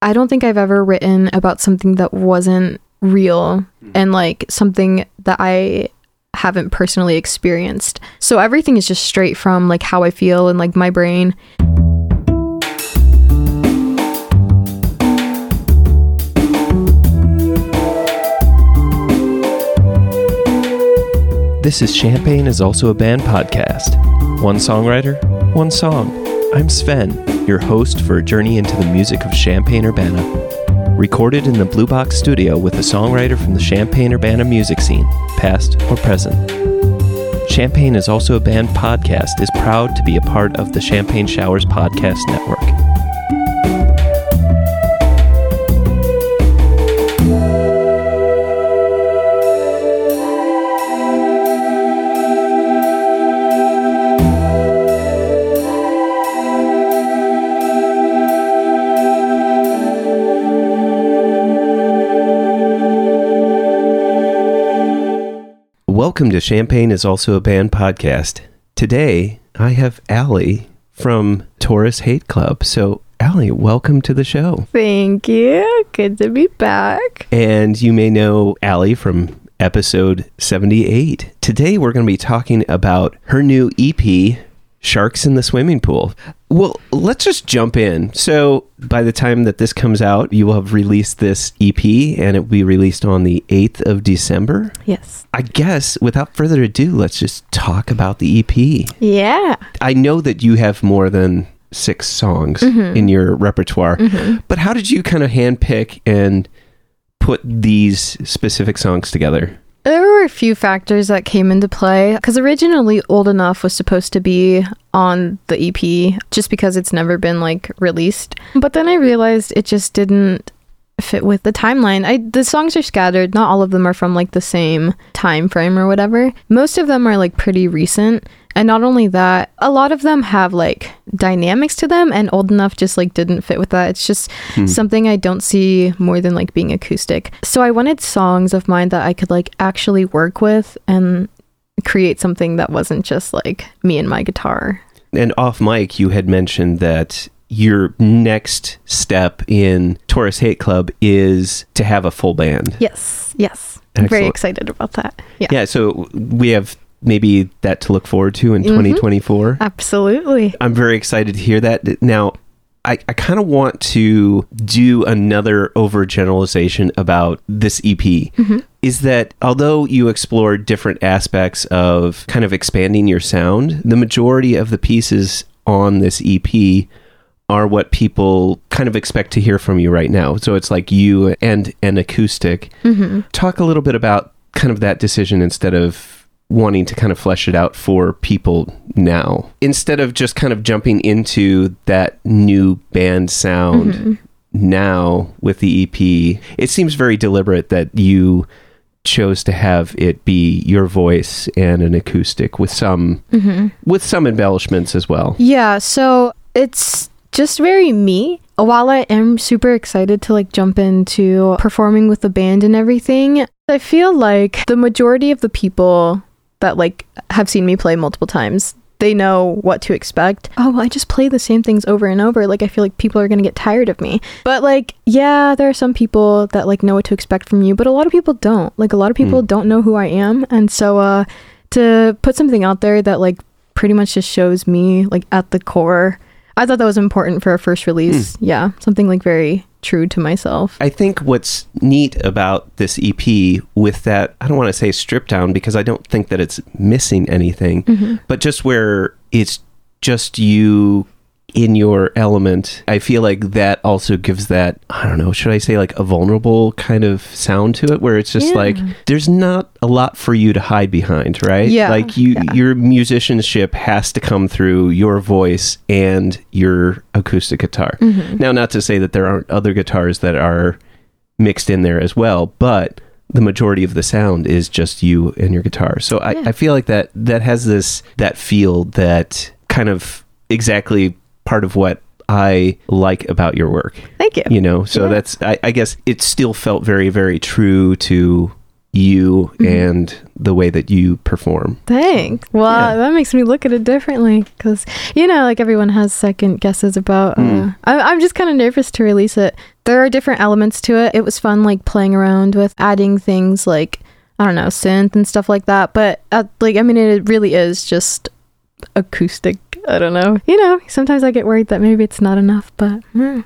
I don't think I've ever written about something that wasn't real hmm. and like something that I haven't personally experienced. So everything is just straight from like how I feel and like my brain. This is Champaign is also a band podcast. One songwriter, one song. I'm Sven, your host for a journey into the music of Champaign Urbana. Recorded in the Blue Box studio with a songwriter from the Champaign Urbana music scene, past or present. Champaign is also a band podcast is proud to be a part of the Champagne Showers podcast network. Welcome to Champaign is also a band podcast. Today, I have Aly from Taurus Hate Club. So, Aly, welcome to the show. Thank you. Good to be back. And you may know Aly from episode 78. Today, we're going to be talking about her new EP, Sharks in the Swimming Pool. Well, let's just jump in. So, by the time that this comes out, you will have released this EP and it will be released on the 8th of December. Yes. I guess without further ado, let's just talk about the EP. Yeah. I know that you have more than six songs mm-hmm. in your repertoire, mm-hmm. but how did you kind of handpick and put these specific songs together? There were a few factors that came into play because originally Old Enough was supposed to be on the EP just because it's never been like released. But then I realized it just didn't fit with the timeline. I the songs are scattered, not all of them are from like the same time frame or whatever. Most of them are like pretty recent. And not only that, a lot of them have like dynamics to them and old enough just like didn't fit with that. It's just hmm. something I don't see more than like being acoustic. So I wanted songs of mine that I could like actually work with and create something that wasn't just like me and my guitar. And off mic, you had mentioned that your next step in Taurus Hate Club is to have a full band. Yes, yes. I'm very excited about that. Yeah. Yeah, so we have maybe that to look forward to in Mhm. 2024. Absolutely. I'm very excited to hear that. Now, I, I kind of want to do another overgeneralization about this EP. Is that although you explore different aspects of kind of expanding your sound, the majority of the pieces on this EP are what people kind of expect to hear from you right now. So it's like you and an acoustic. Mm-hmm. Talk a little bit about kind of that decision instead of wanting to kind of flesh it out for people now. Instead of just kind of jumping into that new band sound mm-hmm. now with the EP, it seems very deliberate that you chose to have it be your voice and an acoustic with some mm-hmm. with some embellishments as well. Yeah, so it's just very me. While I am super excited to like jump into performing with the band and everything, I feel like the majority of the people that like have seen me play multiple times, they know what to expect. Oh, well, I just play the same things over and over. Like I feel like people are going to get tired of me. But like, yeah, there are some people that like know what to expect from you, but a lot of people don't. Like a lot of people don't know who I am, and so uh to put something out there that like pretty much just shows me like at the core. I thought that was important for a first release. Hmm. Yeah, something like very true to myself. I think what's neat about this EP with that, I don't want to say stripped down because I don't think that it's missing anything, mm-hmm. but just where it's just you in your element, I feel like that also gives that, I don't know, should I say like a vulnerable kind of sound to it where it's just Yeah. like there's not a lot for you to hide behind, right? Yeah, Like you yeah. your musicianship has to come through your voice and your acoustic guitar. Mm-hmm. Now not to say that there aren't other guitars that are mixed in there as well, but the majority of the sound is just you and your guitar. So I, Yeah. I feel like that that has this that feel that kind of exactly part of what I like about your work. Thank you. You know, so Yeah. that's I, I guess it still felt very, very true to you Mm-hmm. and the way that you perform. Thanks. Well, Yeah. that makes me look at it differently because, you know, like everyone has second guesses about. Uh, Mm. I, I'm just kind of nervous to release it. there are different elements to it. It was fun, like playing around with adding things like I don't know synth and stuff like that. But uh, like I mean, it really is just acoustic. I don't know. You know, sometimes I get worried that maybe it's not enough, but mm,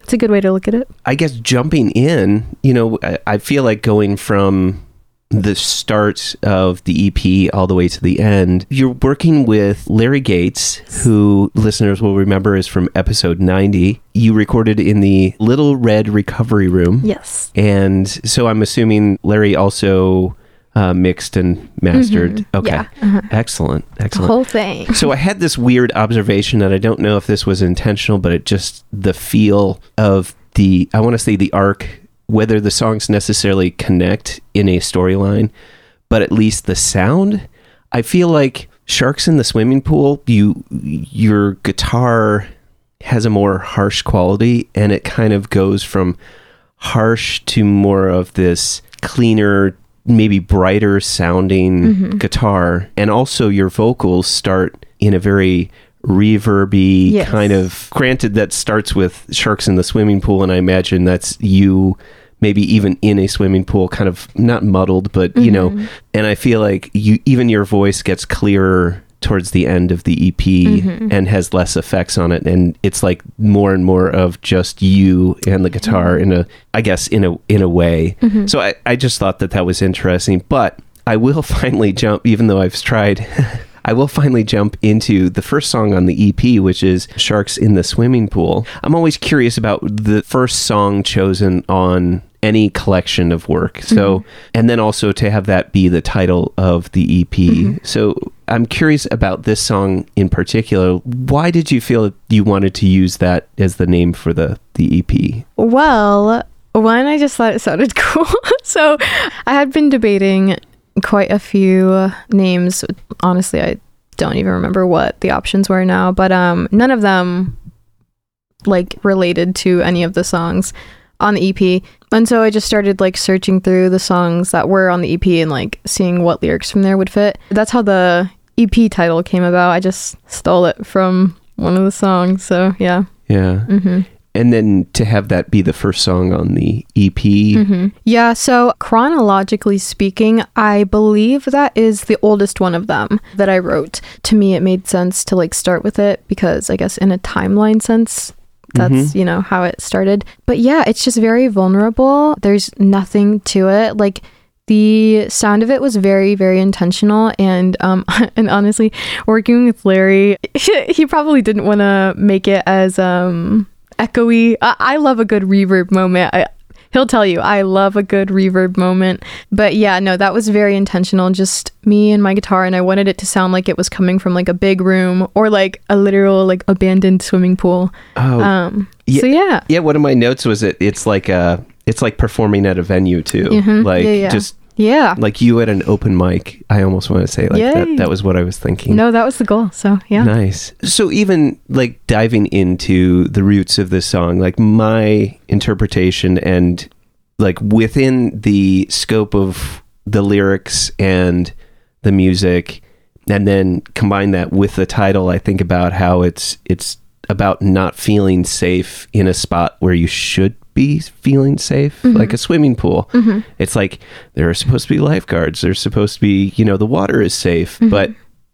it's a good way to look at it. I guess jumping in, you know, I, I feel like going from the start of the EP all the way to the end, you're working with Larry Gates, who listeners will remember is from episode 90. You recorded in the Little Red Recovery Room. Yes. And so I'm assuming Larry also uh, mixed and mastered. Mhm. Okay. Yeah. Uh-huh. Excellent. The Excellent. whole thing. so I had this weird observation that I don't know if this was intentional, but it just the feel of the I want to say the arc, whether the songs necessarily connect in a storyline, but at least the sound. I feel like Sharks in the Swimming Pool, you your guitar has a more harsh quality and it kind of goes from harsh to more of this cleaner maybe brighter sounding mm-hmm. guitar. And also your vocals start in a very reverby Yes. kind of granted that starts with sharks in the swimming pool and i imagine that's you maybe even in a swimming pool kind of not muddled but you know mm-hmm. and i feel like you even your voice gets clearer towards the end of the ep mm-hmm. and has less effects on it. And it's like more and more of just you and the guitar in a i guess in a in a way. Mm-hmm. So I, I just thought that that was interesting. But i will finally jump even though i've tried I will finally jump into the first song on the EP, which is Sharks in the Swimming Pool. I'm always curious about the first song chosen on any collection of work. So, mm-hmm. and then also to have that be the title of the EP. So, I'm curious about this song in particular. Why did you feel you wanted to use that as the name for the, the EP? Well, one, I just thought it sounded cool. so I had been debating quite a few names. Honestly, I don't even remember what the options were now, but um, none of them like related to any of the songs on the EP. And so I just started like searching through the songs that were on the EP and like seeing what lyrics from there would fit. That's how the EP title came about. I just stole it from one of the songs. So yeah. Yeah. hmm And then to have that be the first song on the EP. hmm Yeah, so chronologically speaking, I believe that is the oldest one of them that I wrote. To me, it made sense to like start with it because I guess in a timeline sense, that's, you know, how it started. But yeah, it's just very vulnerable. There's nothing to it. Like, the sound of it was very very intentional and um and honestly working with larry he probably didn't want to make it as um echoey I, I love a good reverb moment I, he'll tell you i love a good reverb moment but yeah no that was very intentional just me and my guitar and i wanted it to sound like it was coming from like a big room or like a literal like abandoned swimming pool Oh, um yeah. so yeah Yeah, one of my notes was it. It's like a, it's like performing at a venue too. Mhm. Like Yeah, yeah. just yeah like you at an open mic. I almost want to say like Yay. that. That was what I was thinking. no that was the goal so yeah Nice. So even like diving into the roots of this song, like my interpretation and like within the scope of the lyrics and the music and then combine that with the title, I think about how it's it's about not feeling safe in a spot where you should be feeling safe, like a swimming pool. It's like there are supposed to be lifeguards. There's supposed to be, you know, the water is safe, but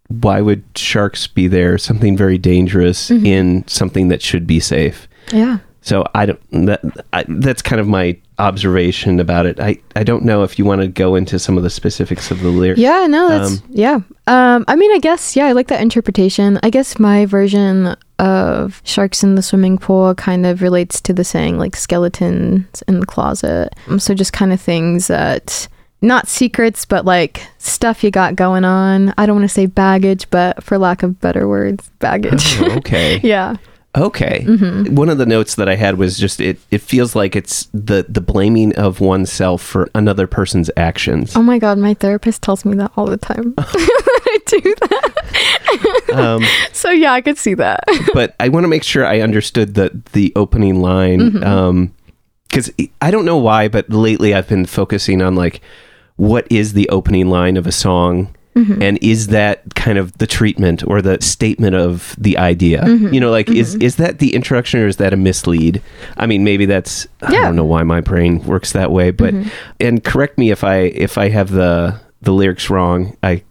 why would sharks be there? Something very dangerous in something that should be safe. yeah So I don't. That I, that's kind of my observation about it. I I don't know if you want to go into some of the specifics of the lyrics. Yeah, no, that's Um, yeah. Um, I mean, I guess yeah, I like that interpretation. I guess my version of sharks in the swimming pool kind of relates to the saying like skeletons in the closet. Um, So just kind of things that not secrets, but like stuff you got going on. I don't want to say baggage, but for lack of better words, baggage. Oh, okay. yeah. Okay. Mm-hmm. One of the notes that I had was just it. It feels like it's the the blaming of oneself for another person's actions. Oh my god, my therapist tells me that all the time. I do that. Um, So yeah, I could see that. but I want to make sure I understood the the opening line Mm-hmm. because I don't know why, but lately I've been focusing on like what is the opening line of a song Mm-hmm. And is that kind of the treatment or the statement of the idea? Mm-hmm. You know, like is is that the introduction or is that a mislead? I mean, maybe that's I Yeah. Mm-hmm. don't know why my brain works that way, but and correct me if I if I have the the lyrics wrong. I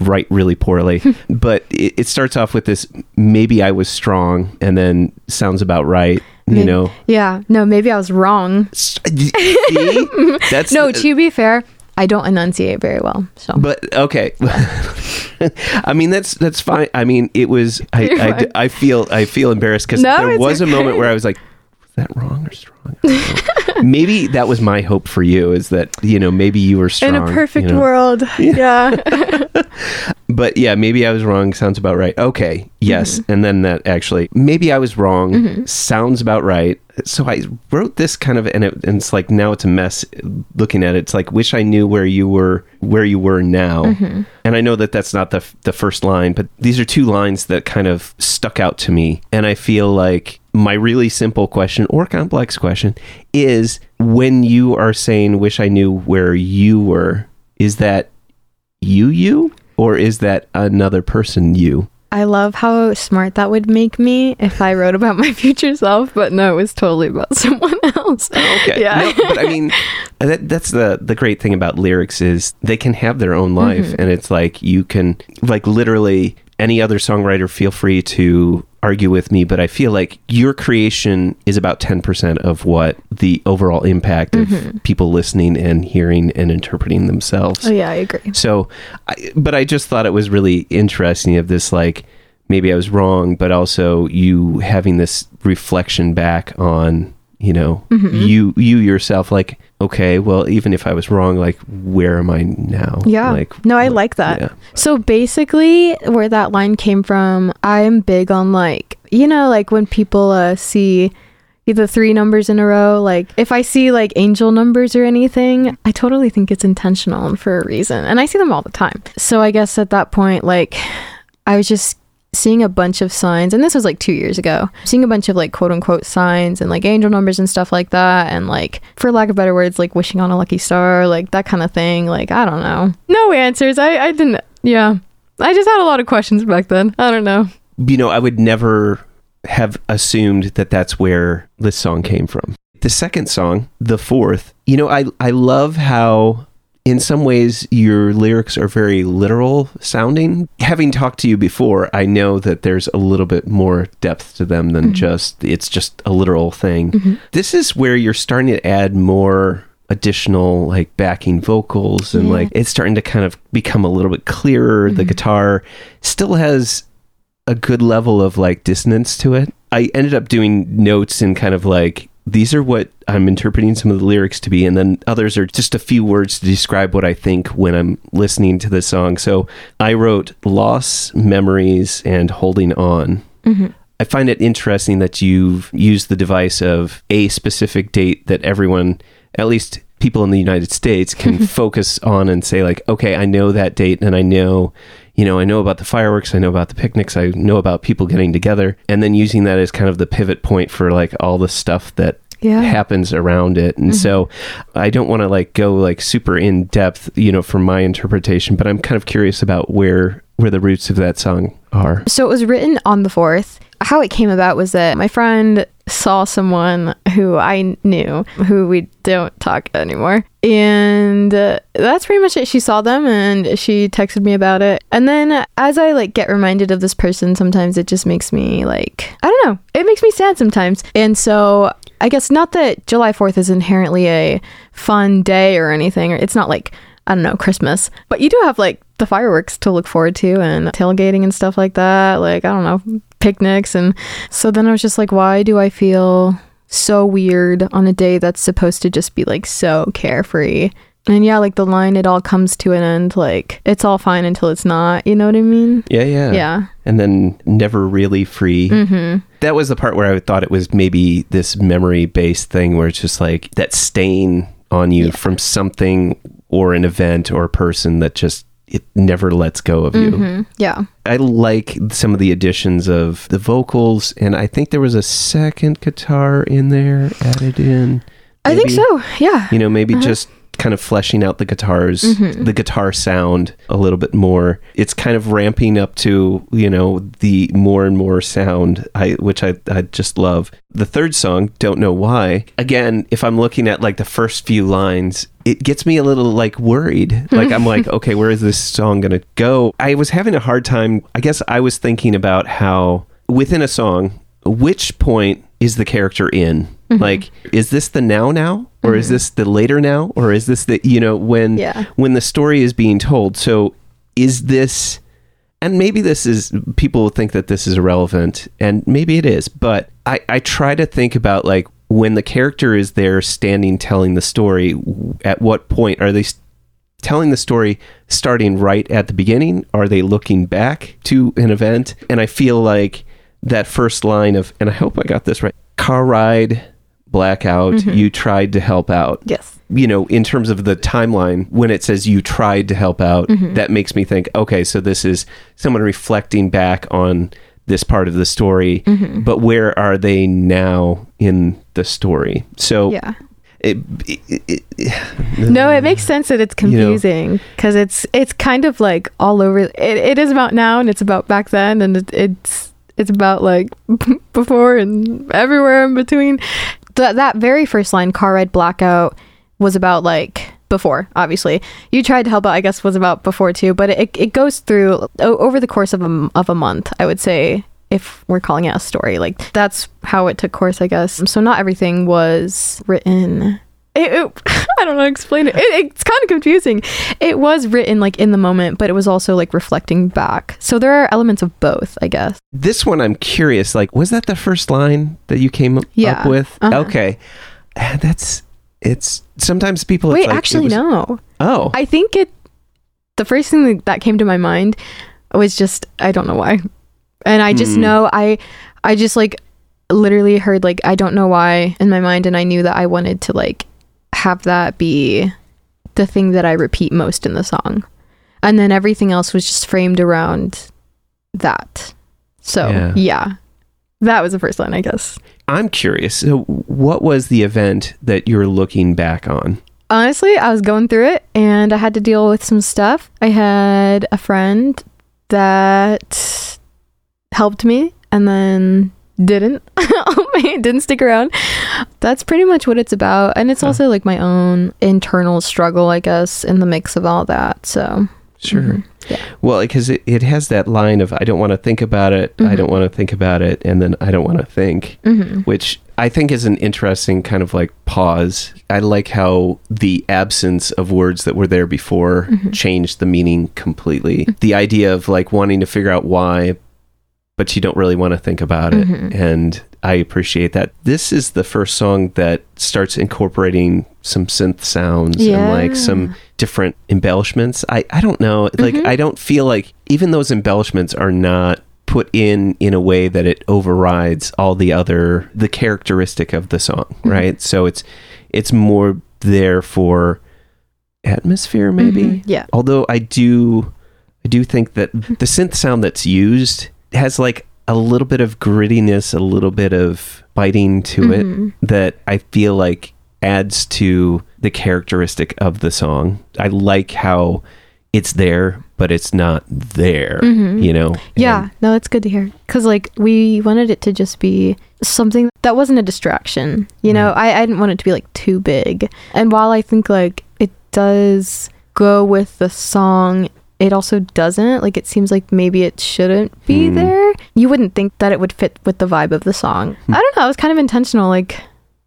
write really poorly, but it, it starts off with this maybe I was strong and then sounds about right, you Maybe- know. Yeah. No, maybe I was wrong. That's No, to be fair, I don't enunciate very well. So But okay, I mean that's that's fine. I mean it was. I I. I feel I feel embarrassed because No, there was a moment where I was like, "Was that wrong or strong?" I don't know. maybe that was my hope for you is that you know maybe you were strong in a perfect you know. world, yeah. But yeah, maybe I was wrong. Sounds about right. Okay, yes, Mm-hmm. and then that actually maybe I was wrong. Sounds about right. So I wrote this kind of, and, it, and it's like now it's a mess. Looking at it, it's like wish I knew where you were, where you were now. Mm-hmm. And I know that that's not the the first line, but these are two lines that kind of stuck out to me, and I feel like my really simple question or complex question is when you are saying wish I knew where you were, is that you you or is that another person you I love how smart that would make me if I wrote about my future self, but no, it was totally about someone else. okay Yeah. No, but i mean that, that's the the great thing about lyrics is they can have their own life Mm-hmm. and it's like you can like literally any other songwriter feel free to argue with me but i feel like your creation is about 10% of what the overall impact of people listening and hearing and interpreting themselves Mm-hmm. oh yeah, I agree. So, I, but I just thought it was really interesting of this, like, maybe I was wrong, but also you having this reflection back on, you know, Mm-hmm. you, you yourself, like, okay, well, even if I was wrong, like, where am I now? Yeah. Like, no, I what- like that. yeah. So basically, where that line came from, I'm big on like, you know, like when people uh, see the three numbers in a row, like if I see like angel numbers or anything, I totally think it's intentional and for a reason. And I see them all the time. So I guess at that point, like, I was just seeing a bunch of signs and this was like two years ago seeing a bunch of like quote unquote signs and like angel numbers and stuff like that and like for lack of better words like wishing on a lucky star like that kind of thing like i don't know. No answers. I i didn't yeah. I just had a lot of questions back then. I don't know. You know, I would never have assumed that that's where this song came from. The second song, the fourth, you know, I, I love how in some ways your lyrics are very literal sounding. Having talked to you before, I know that there's a little bit more depth to them than mm-hmm. just it's just a literal thing. Mm-hmm. This is where you're starting to add more additional like backing vocals and Yeah. like it's starting to kind of become a little bit clearer. The mm-hmm. guitar still has a good level of like dissonance to it. I ended up doing notes and kind of like these are what I'm interpreting some of the lyrics to be, and then others are just a few words to describe what I think when I'm listening to the song. So I wrote loss, memories, and holding on. Mm-hmm. I find it interesting that you've used the device of a specific date that everyone, at least people in the United States, can focus on and say, like, okay, I know that date and I know, you know, I know about the fireworks, I know about the picnics, I know about people getting together, and then using that as kind of the pivot point for like all the stuff that Yeah. happens around it. And mm-hmm. so I don't want to like go like super in depth, you know, from my interpretation, but I'm kind of curious about where where the roots of that song are. So it was written on the 4th. How it came about was that my friend saw someone who I knew, who we don't talk anymore. And uh, that's pretty much it. She saw them and she texted me about it. And then as I like get reminded of this person, sometimes it just makes me like, I don't know, it makes me sad sometimes. And so I guess not that July 4th is inherently a fun day or anything. It's not like I don't know, Christmas. But you do have like the fireworks to look forward to and tailgating and stuff like that. Like, I don't know, picnics. And so then I was just like, why do I feel so weird on a day that's supposed to just be like so carefree? And yeah, like the line, it all comes to an end. Like, it's all fine until it's not. You know what I mean? Yeah, yeah. Yeah. And then never really free. Mm-hmm. That was the part where I thought it was maybe this memory based thing where it's just like that stain on you Yeah. from something or an event or a person that just it never lets go of you. hmm Yeah. I like some of the additions of the vocals, and I think there was a second guitar in there added in. I think so. Yeah. You know, maybe Uh-huh. just kind of fleshing out the guitars, Mm-hmm. the guitar sound a little bit more. It's kind of ramping up to, you know, the more and more sound, I which I, I just love. The third song, Don't Know Why, again, if I'm looking at like the first few lines, it gets me a little like worried. Like I'm like, okay, where is this song going to go? I was having a hard time. I guess I was thinking about how within a song, which point is the character in? Mm-hmm. Like, is this the now now, or is mm-hmm. this the later now, or is this the you know when Yeah. when the story is being told? So, is this? And maybe this is people will think that this is irrelevant, and maybe it is. But I I try to think about like when the character is there standing telling the story. At what point are they? s- telling the story starting right at the beginning? Are they looking back to an event? And I feel like that first line of, and I hope I got this right car ride, blackout, mm-hmm. you tried to help out. Yes. You know, in terms of the timeline, when it says you tried to help out, mm-hmm. that makes me think, okay, so this is someone reflecting back on this part of the story, mm-hmm. but where are they now in the story? So, Yeah. it, it, it, No, it makes sense that it's You know. confusing because it's it's kind of like all over. It, it is about now and it's about back then and it, it's it's about like before and everywhere in between. That that very first line, "Car ride blackout," was about like before. Obviously, you tried to help out. I guess was about before too, but it it goes through o- over the course of a of a month. I would say if we're calling it a story, like that's how it took course. I guess so. Not everything was written it, it- I don't know how to explain it. it. It's kind of confusing. It was written like in the moment, but it was also like reflecting back. So there are elements of both, I guess. this one I'm curious. Like, was that the first line that you came up with? Uh-huh. Okay, Ah, that's it's. Sometimes people. Wait, like, actually, was- no. Oh, I think it. The first thing that- came to my mind was just I don't know why, and I just Hmm. know I, I just like literally heard like I don't know why in my mind, and I knew that I wanted to like have that be the thing that I repeat most in the song, and then everything else was just framed around that. So Yeah. yeah, that was the first line, I guess. I'm curious. So, what was the event that you're looking back on? Honestly, I was going through it and I had to deal with some stuff. I had a friend that helped me and then didn't. It didn't stick around. That's pretty much what it's about. And it's Huh. also like my own internal struggle, I guess, in the mix of all that. So, Sure. Mhm. Yeah. Well, because it, it has that line of I don't want to think about it, I Mhm. don't want to think about it, and then I don't want to think, mhm. which I think is an interesting kind of like pause. I like how the absence of words that were there before Mhm. changed the meaning completely. The idea of like wanting to figure out why, but you don't really want to think about it. Mhm. And I appreciate that. This is the first song that starts incorporating some synth sounds and like some different embellishments. I, I don't know. Like, Mhm. I don't feel like even those embellishments are not put in in a way that it overrides all the other the characteristic of the song Mhm. right so it's it's more there for atmosphere maybe Mhm. Yeah. although i do i do think that the synth sound that's used has like a little bit of grittiness a little bit of biting to it Mhm. that i feel like adds to the characteristic of the song i like how it's there but it's not there Mhm. you know Yeah, And- no, that's good to hear. Because, like, we wanted it to just be something that wasn't a distraction. You know, I, I didn't want it to be, like, too big. And while I think, like, it does go with the song, it also doesn't. Like, it seems like maybe it shouldn't be Hmm. there. You wouldn't think that it would fit with the vibe of the song. Hmm. I don't know. It was kind of intentional. Like,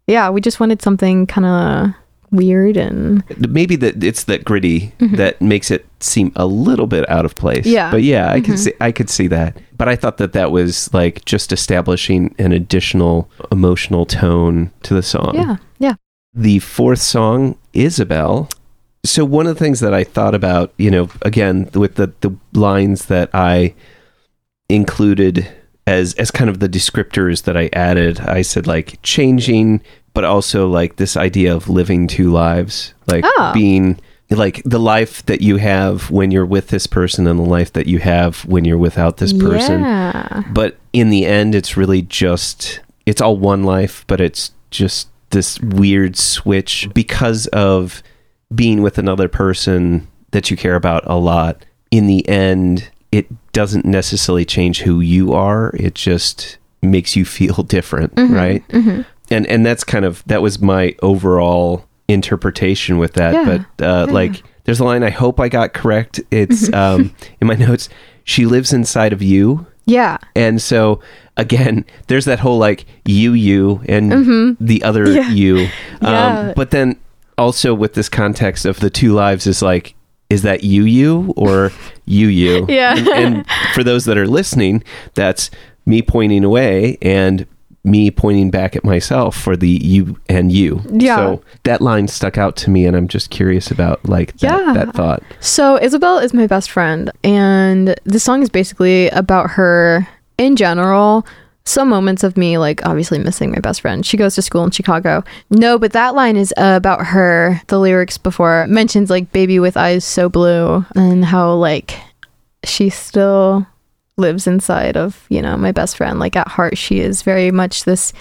yeah, we just wanted something kind of weird and. maybe that it's that gritty Mhm. that makes it seem a little bit out of place. Yeah. but yeah, I could Mhm. see I could see that. But I thought that that was like just establishing an additional emotional tone to the song. Yeah, yeah. The fourth song, Isabel. So one of the things that I thought about, you know, again with the the lines that I included as as kind of the descriptors that I added, I said like changing, but also like this idea of living two lives, like Oh. being like the life that you have when you're with this person and the life that you have when you're without this person. Yeah. But in the end, it's really just it's all one life, but it's just this weird switch because of being with another person that you care about a lot, in the end, it doesn't necessarily change who you are. It just makes you feel different, Mm-hmm. right? And and that's kind of that was my overall interpretation with that. Yeah. But uh, like, there's a line I hope I got correct. It's um, in my notes. She lives inside of you. Yeah. And so again, there's that whole like you, you, and the other Mm-hmm. Yeah. you. Um, Yeah. But then also with this context of the two lives is like, is that you, you, or you, you? Yeah. And, and for those that are listening, that's me pointing away and me pointing back at myself for the you and you. Yeah. So that line stuck out to me, and I'm just curious about like that, Yeah. that thought. So Isabel is my best friend, and the song is basically about her in general. Some moments of me, like obviously missing my best friend. She goes to school in Chicago. No, but that line is uh, about her. The lyrics before mentions like "baby with eyes so blue" and how like she still lives inside of you know my best friend. Like at heart, she is very much this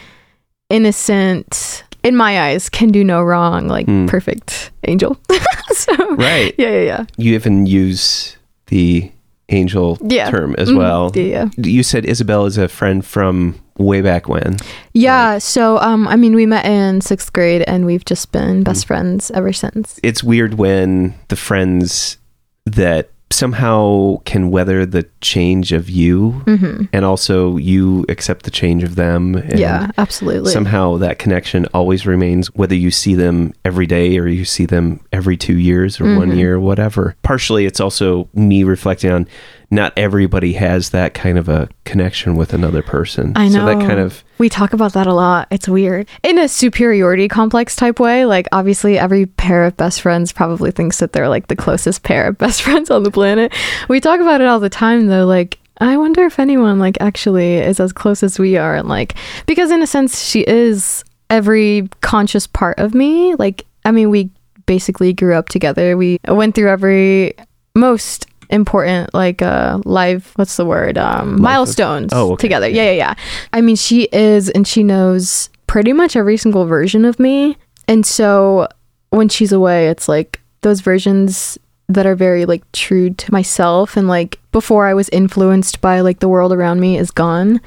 innocent. In my eyes, can do no wrong, like Hmm. perfect angel. so, Right. yeah, yeah, yeah. You even use the angel Yeah. term as Mhm. well. Yeah, yeah. You said Isabel is a friend from way back when. Yeah, so um I mean we met in 6th grade and we've just been best friends ever since. It's weird when the friends that somehow can weather the change of you Mhm. and also you accept the change of them. And Yeah, absolutely. Somehow that connection always remains, whether you see them every day or you see them every two years or Mm-hmm. one year, whatever. Partially, it's also me reflecting on not everybody has that kind of a connection with another person. I So that kind of we talk about that a lot. It's weird. In a superiority complex type way, like obviously every pair of best friends probably thinks that they're like the closest pair of best friends on the planet. We talk about it all the time though, like I wonder if anyone like actually is as close as we are and like because in a sense she is every conscious part of me. Like I mean we basically grew up together. We went through every most important like uh live what's the word um milestones Oh, okay. together. Yeah. yeah yeah. I mean she is and she knows pretty much every single version of me. And so when she's away it's like those versions that are very like true to myself and like before i was influenced by like the world around me is gone.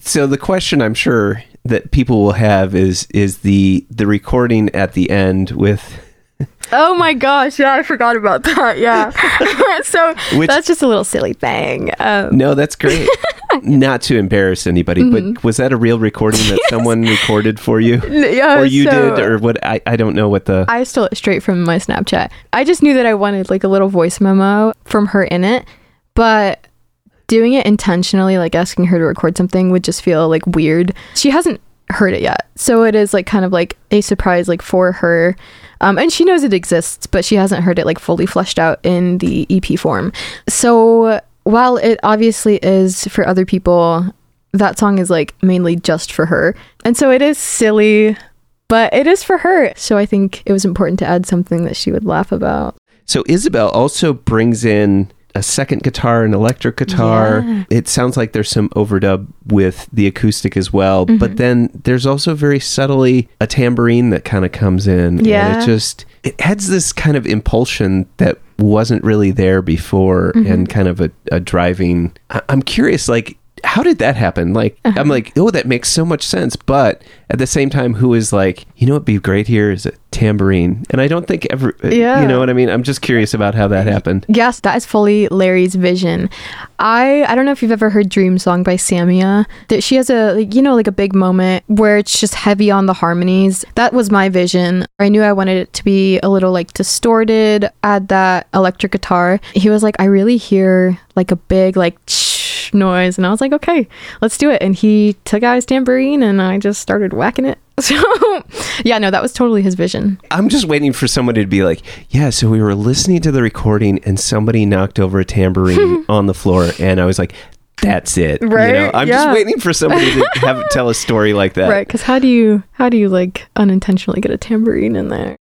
So the question I'm sure that people will have is is the the recording at the end with oh my gosh. Yeah i forgot about that. Yeah. So Which- that's just a little silly thing. Um, no that's great. Not to embarrass anybody Mm-hmm. but was that a real recording that someone recorded for you? Yeah or you so- did or what I, I don't know what the I stole it straight from my Snapchat. I just knew that I wanted like a little voice memo from her in it, but doing it intentionally, like asking her to record something, would just feel like weird. She hasn't heard it yet, so it is like kind of like a surprise, like for her. Um, and she knows it exists, but she hasn't heard it like fully fleshed out in the EP form. So while it obviously is for other people, that song is like mainly just for her. And so it is silly, but it is for her. So I think it was important to add something that she would laugh about. So Isabel also brings in a second guitar, an electric guitar. Yeah. It sounds like there's some overdub with the acoustic as well, Mm-hmm. but then there's also very subtly a tambourine that kind of comes in. Yeah. And it just it adds this kind of impulsion that wasn't really there before Mm-hmm. and kind of a, a driving I- I'm curious like how did that happen? Like, Uh-huh. I'm like, oh, that makes so much sense. But at the same time, who is like, you know, what'd be great here is a tambourine. And I don't think ever, Yeah. you know what I mean? I'm just curious about how that happened. Yes, that is fully Larry's vision. I I don't know if you've ever heard Dream Song by Samia. That she has a like, you know like a big moment where it's just heavy on the harmonies. That was my vision. I knew I wanted it to be a little like distorted, add that electric guitar. He was like I really hear like a big like noise and I was like okay, let's do it. And he took out his tambourine and I just started whacking it. So yeah, no, that was totally his vision. I'm just waiting for somebody to be like, yeah, so we were listening to the recording and somebody knocked over a tambourine on the floor. And I was like, that's it. You know, Right? I'm just waiting for somebody to have tell a story like that. Right, because how do you how do you like unintentionally get a tambourine in there?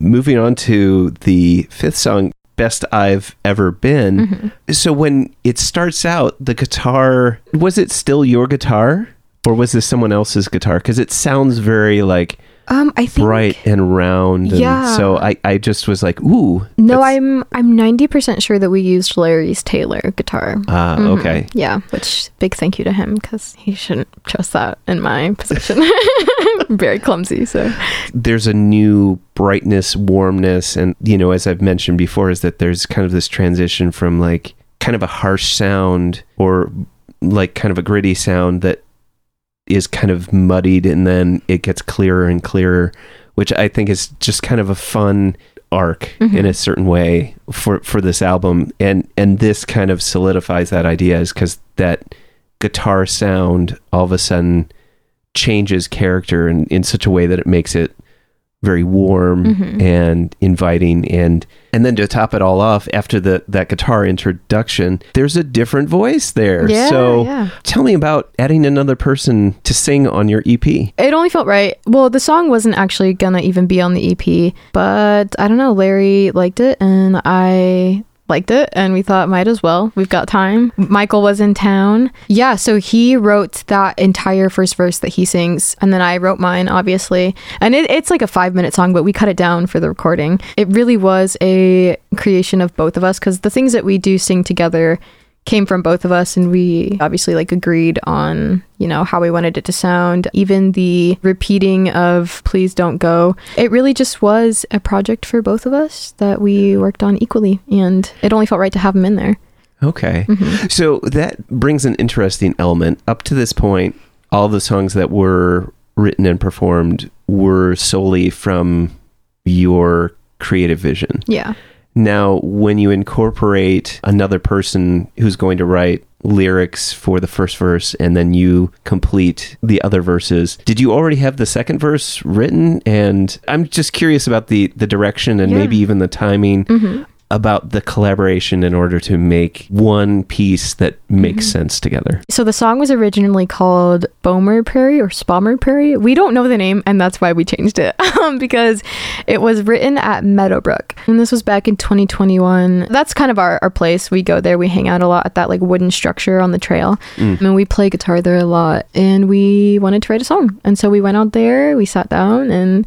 Moving on to the fifth song, Best I've Ever Been. Mm-hmm. So when it starts out, the guitar, was it still your guitar? Or was this someone else's guitar? Because it sounds very like Um, I think bright and round. And Yeah. So I, I just was like, ooh. No, I'm I'm ninety percent sure that we used Larry's Taylor guitar. Ah, Mhm. okay. Yeah, which big thank you to him because he shouldn't trust that in my position. Very clumsy. So There's a new brightness, warmness, and you know, as I've mentioned before, is that there's kind of this transition from like kind of a harsh sound or like kind of a gritty sound that is kind of muddied and then it gets clearer and clearer, which I think is just kind of a fun arc Mhm. in a certain way for for this album and and this kind of solidifies that idea is because that guitar sound all of a sudden changes character in, in such a way that it makes it very warm Mhm. and inviting and and then to top it all off after the that guitar introduction there's a different voice there yeah, so yeah. tell me about adding another person to sing on your ep It only felt right. Well, the song wasn't actually gonna even be on the EP, but I don't know. Larry liked it, and I liked it, and we thought might as well. We've got time. Michael was in town. Yeah, so he wrote that entire first verse that he sings, and then I wrote mine, obviously. And it, it's like a five minute song, but we cut it down for the recording. It really was a creation of both of us because the things that we do sing together came from both of us and we obviously like agreed on you know how we wanted it to sound. Even the repeating of please don't go it really just was a project for both of us that we worked on equally and it only felt right to have him in there. Okay. Mhm. so that brings an interesting element. Up to this point all the songs that were written and performed were solely from your creative vision. Yeah Now, when you incorporate another person who's going to write lyrics for the first verse and then you complete the other verses, did you already have the second verse written? And I'm just curious about the the direction and Yeah. maybe even the timing hmm about the collaboration in order to make one piece that makes Mm-hmm. sense together. so the song was originally called Bomer Prairie or Spalmer Prairie. We don't know the name, and that's why we changed it um, because it was written at Meadowbrook, and this was back in 2021. That's kind of our, our place. We go there, we hang out a lot at that like wooden structure on the trail, Mm. and we play guitar there a lot. And we wanted to write a song, and so we went out there, we sat down, and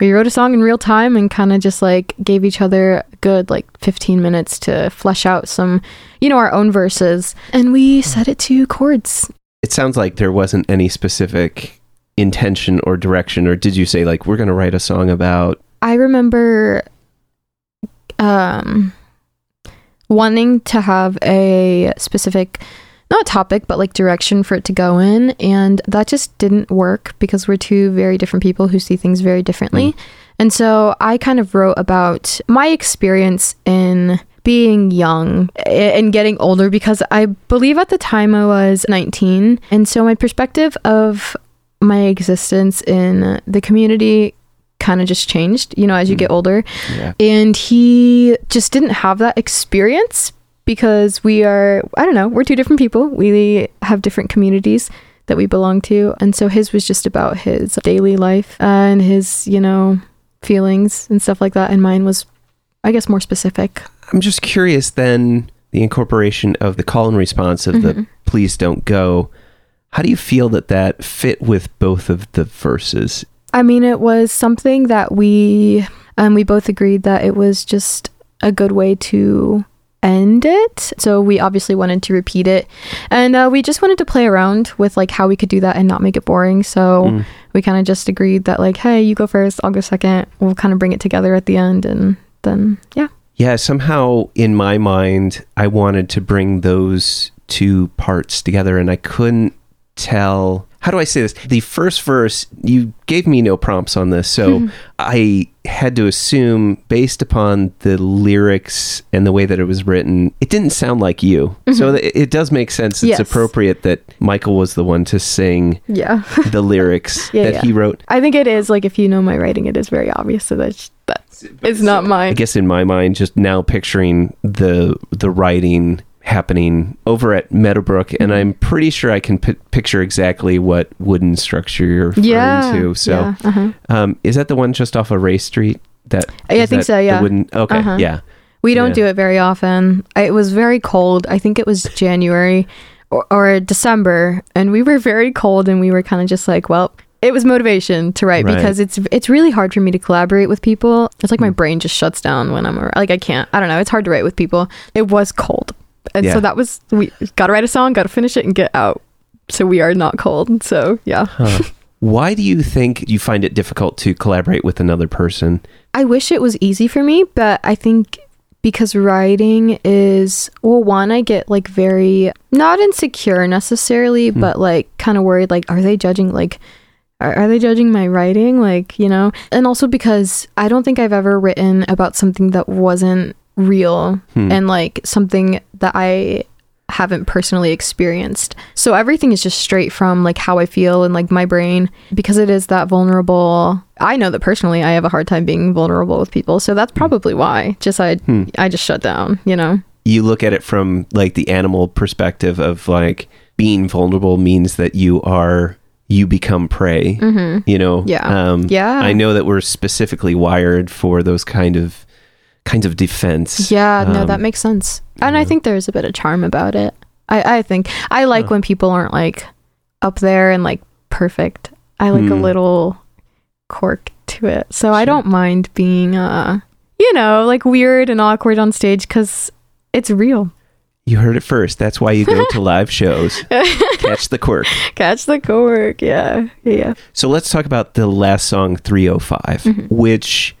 we wrote a song in real time and kind of just like gave each other good like 15 minutes to flesh out some you know our own verses. And we set it to chords. It sounds like there wasn't any specific intention or direction or did you say like we're going to write a song about i remember um wanting to have a specific not topic but like direction for it to go in and that just didn't work because we're two very different people who see things very differently. Mm. And so i kind of wrote about my experience in being young and getting older because i believe at the time i was 19 and so my perspective of my existence in the community kind of just changed you know as you mm. get older. Yeah. And he just didn't have that experience because we are i don't know we're two different people we have different communities that we belong to and so his was just about his daily life and his you know feelings and stuff like that and mine was i guess more specific I'm just curious then the incorporation of the call and response of the Mhm. please don't go. How do you feel that that fit with both of the verses? i mean it was something that we um we both agreed that it was just a good way to end it so we obviously wanted to repeat it and uh, we just wanted to play around with like how we could do that and not make it boring so Mm. we kind of just agreed that like hey you go first i'll go second we'll kind of bring it together at the end and then yeah Yeah, somehow in my mind, I wanted to bring those two parts together and I couldn't tell. How do I say this? The first verse, you gave me no prompts on this, so hmm. I had to assume, based upon the lyrics and the way that it was written, it didn't sound like you. So mm-hmm. it, it does make sense. It's Yes. appropriate that Michael was the one to sing yeah the lyrics Yeah, that yeah. he wrote. i think it is like if you know my writing it is very obvious so that that is not mine. I guess in my mind, just now picturing the the writing happening over at Meadowbrook, and Mm-hmm. I'm pretty sure I can pi picture exactly what wooden structure you're referring yeah to. So, yeah, uh-huh. um, is that the one just off of Race Street? That Yeah, I think that so, the yeah. wooden. Okay, Uh-huh. yeah. We don't do it very often. It was very cold. I think it was January or, or December, and we were very cold, and we were kind of just like, well, it was motivation to write Right. because it's it's really hard for me to collaborate with people. It's like my brain just shuts down when I'm like I can't. I don't know. It's hard to write with people. It was cold, and Yeah. so that was we got to write a song, got to finish it, and get out. So we are not cold. So yeah, Huh. Why do you think you find it difficult to collaborate with another person? I wish it was easy for me, but I think because writing is well, one I get like very not insecure necessarily, Hmm. but like kind of worried. Like, are they judging like? are, are they judging my writing like you know and also because i don't think i've ever written about something that wasn't real Hmm. and like something that i haven't personally experienced so everything is just straight from like how i feel and like my brain because it is that vulnerable i know that personally i have a hard time being vulnerable with people so that's probably why just i Hmm. i just shut down you know You look at it from like the animal perspective of like being vulnerable means that you are you become prey. mm-hmm. You know. Yeah. Um, Yeah. I know that we're specifically wired for those kind of kinds of defense. Yeah, no, Um, that makes sense. And I think there's a bit of charm about it. I, I think I like when people aren't like up there and like perfect. I like a Hmm. little quirk to it. So I don't mind being uh you know, like weird and awkward on stage cuz it's real. You heard it first. That's why you go to live shows. Catch the quirk. Catch the quirk. Yeah. Yeah. So let's talk about the last song, 305, Mhm. which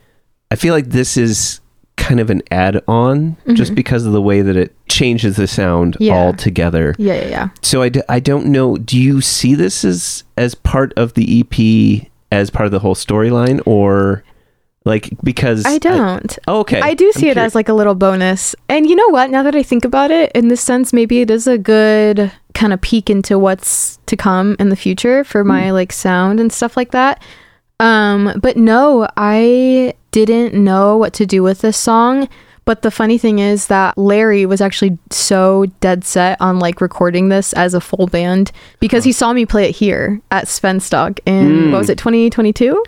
I feel like this is kind of an add on just Mhm. because of the way that it changes the sound Yeah. altogether. Yeah, yeah, yeah. So I, d- I don't know. Do you see this as, as part of the EP, as part of the whole storyline, or like because I don't. oh, okay. I do I'm see it curi- as like a little bonus. And you know what? Now that I think about it, in this sense, maybe it is a good kind of peek into what's to come in the future for my like sound and stuff like that. Um, but no, I didn't know what to do with this song. But the funny thing is that Larry was actually so dead set on like recording this as a full band because he saw me play it here at Svenstock in Mm. what was it, 2022?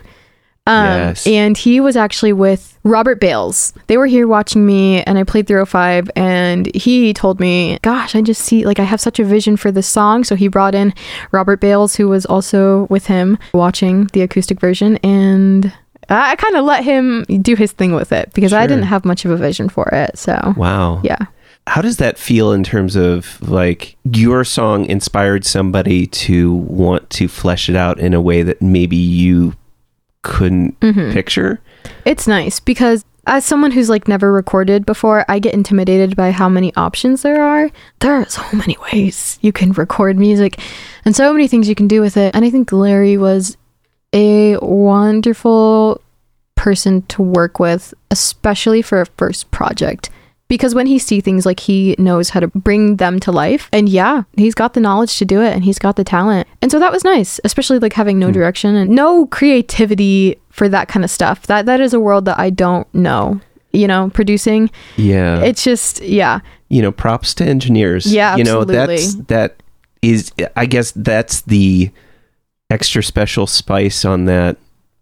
Um, Yes. And he was actually with Robert Bales. They were here watching me, and I played 305. And he told me, Gosh, I just see, like, I have such a vision for this song. So he brought in Robert Bales, who was also with him watching the acoustic version. And I kind of let him do his thing with it because I didn't have much of a vision for it. So, Wow. yeah. How does that feel in terms of like your song inspired somebody to want to flesh it out in a way that maybe you couldn't Mhm. picture? It's nice because as someone who's like never recorded before, I get intimidated by how many options there are. There are so many ways you can record music and so many things you can do with it. And I think Larry was a wonderful person to work with, especially for a first project. Because when he sees things like he knows how to bring them to life. And yeah, he's got the knowledge to do it and he's got the talent. And so that was nice, especially like having no Hmm. direction and no creativity for that kind of stuff. That that is a world that I don't know. You know, producing. Yeah. It's just yeah. you know, props to engineers. Yeah, you know, that's that is I guess that's the extra special spice on that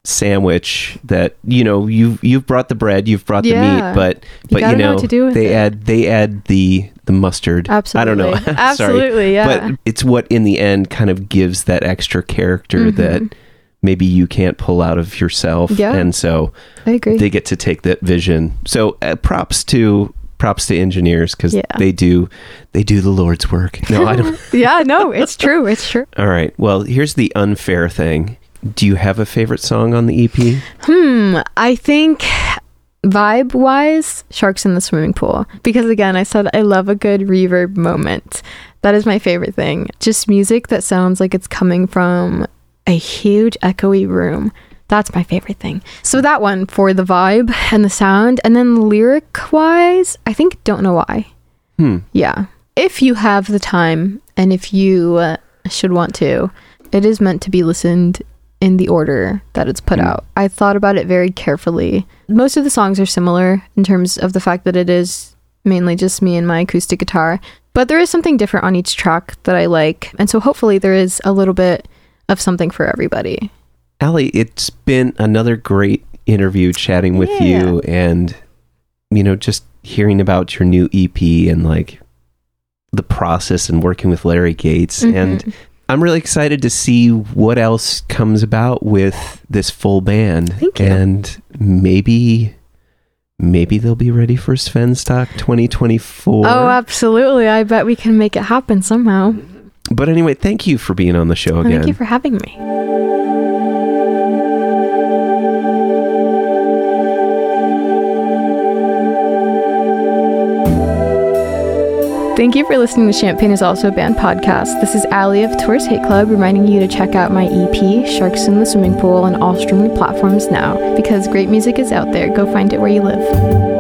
sandwich that you know you've you've brought the bread you've brought the Yeah. meat but You but you gotta know know, what to do with they it. add they add the the mustard Absolutely. i don't know Sorry. Absolutely, yeah. but it's what in the end kind of gives that extra character Mhm. that maybe you can't pull out of yourself Yeah. and so I agree. they get to take that vision so uh, props to props to engineers because Yeah. they do they do the lord's work no i don't yeah, no, it's true. It's true. all right well here's the unfair thing do you have a favorite song on the ep Hmm. I think vibe wise, Sharks in the Swimming Pool. Because again, I said I love a good reverb moment. That is my favorite thing. Just music that sounds like it's coming from a huge echoey room. That's my favorite thing. So that one for the vibe and the sound. And then lyric wise, I think Don't Know Why. hmm Yeah. If you have the time and if you uh, should want to, it is meant to be listened in the order that it's put Mm. out. I thought about it very carefully. Most of the songs are similar in terms of the fact that it is mainly just me and my acoustic guitar, but there is something different on each track that I like. And so hopefully there is a little bit of something for everybody. Aly, it's been another great interview chatting with Yeah. you and you know just hearing about your new EP and like the process and working with Larry Gates and Mhm. I'm really excited to see what else comes about with this full band. Thank you. And maybe maybe they'll be ready for Svenstock 2024. Oh, absolutely. I bet we can make it happen somehow. but anyway, thank you for being on the show again. Thank you for having me. Thank you for listening to Champaign is Also a Band podcast. This is Aly of Taurus Hate Club reminding you to check out my EP, Sharks in the Swimming Pool, on all streaming platforms now. Because great music is out there. Go find it where you live.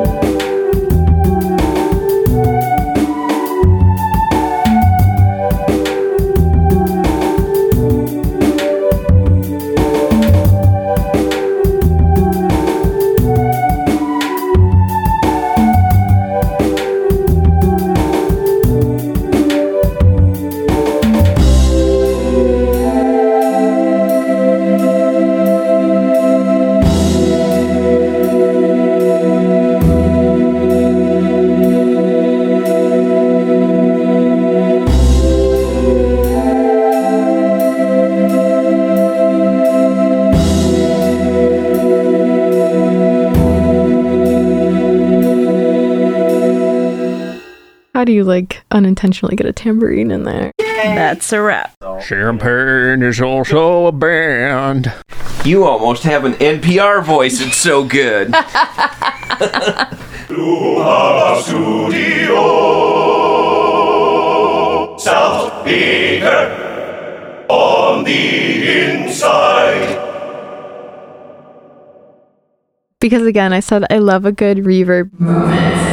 Do you like unintentionally get a tambourine in there? That's a wrap. Champaign is also a band. You almost have an NPR voice. It's so good. South Peter on the inside. Because again, I said I love a good reverb moment.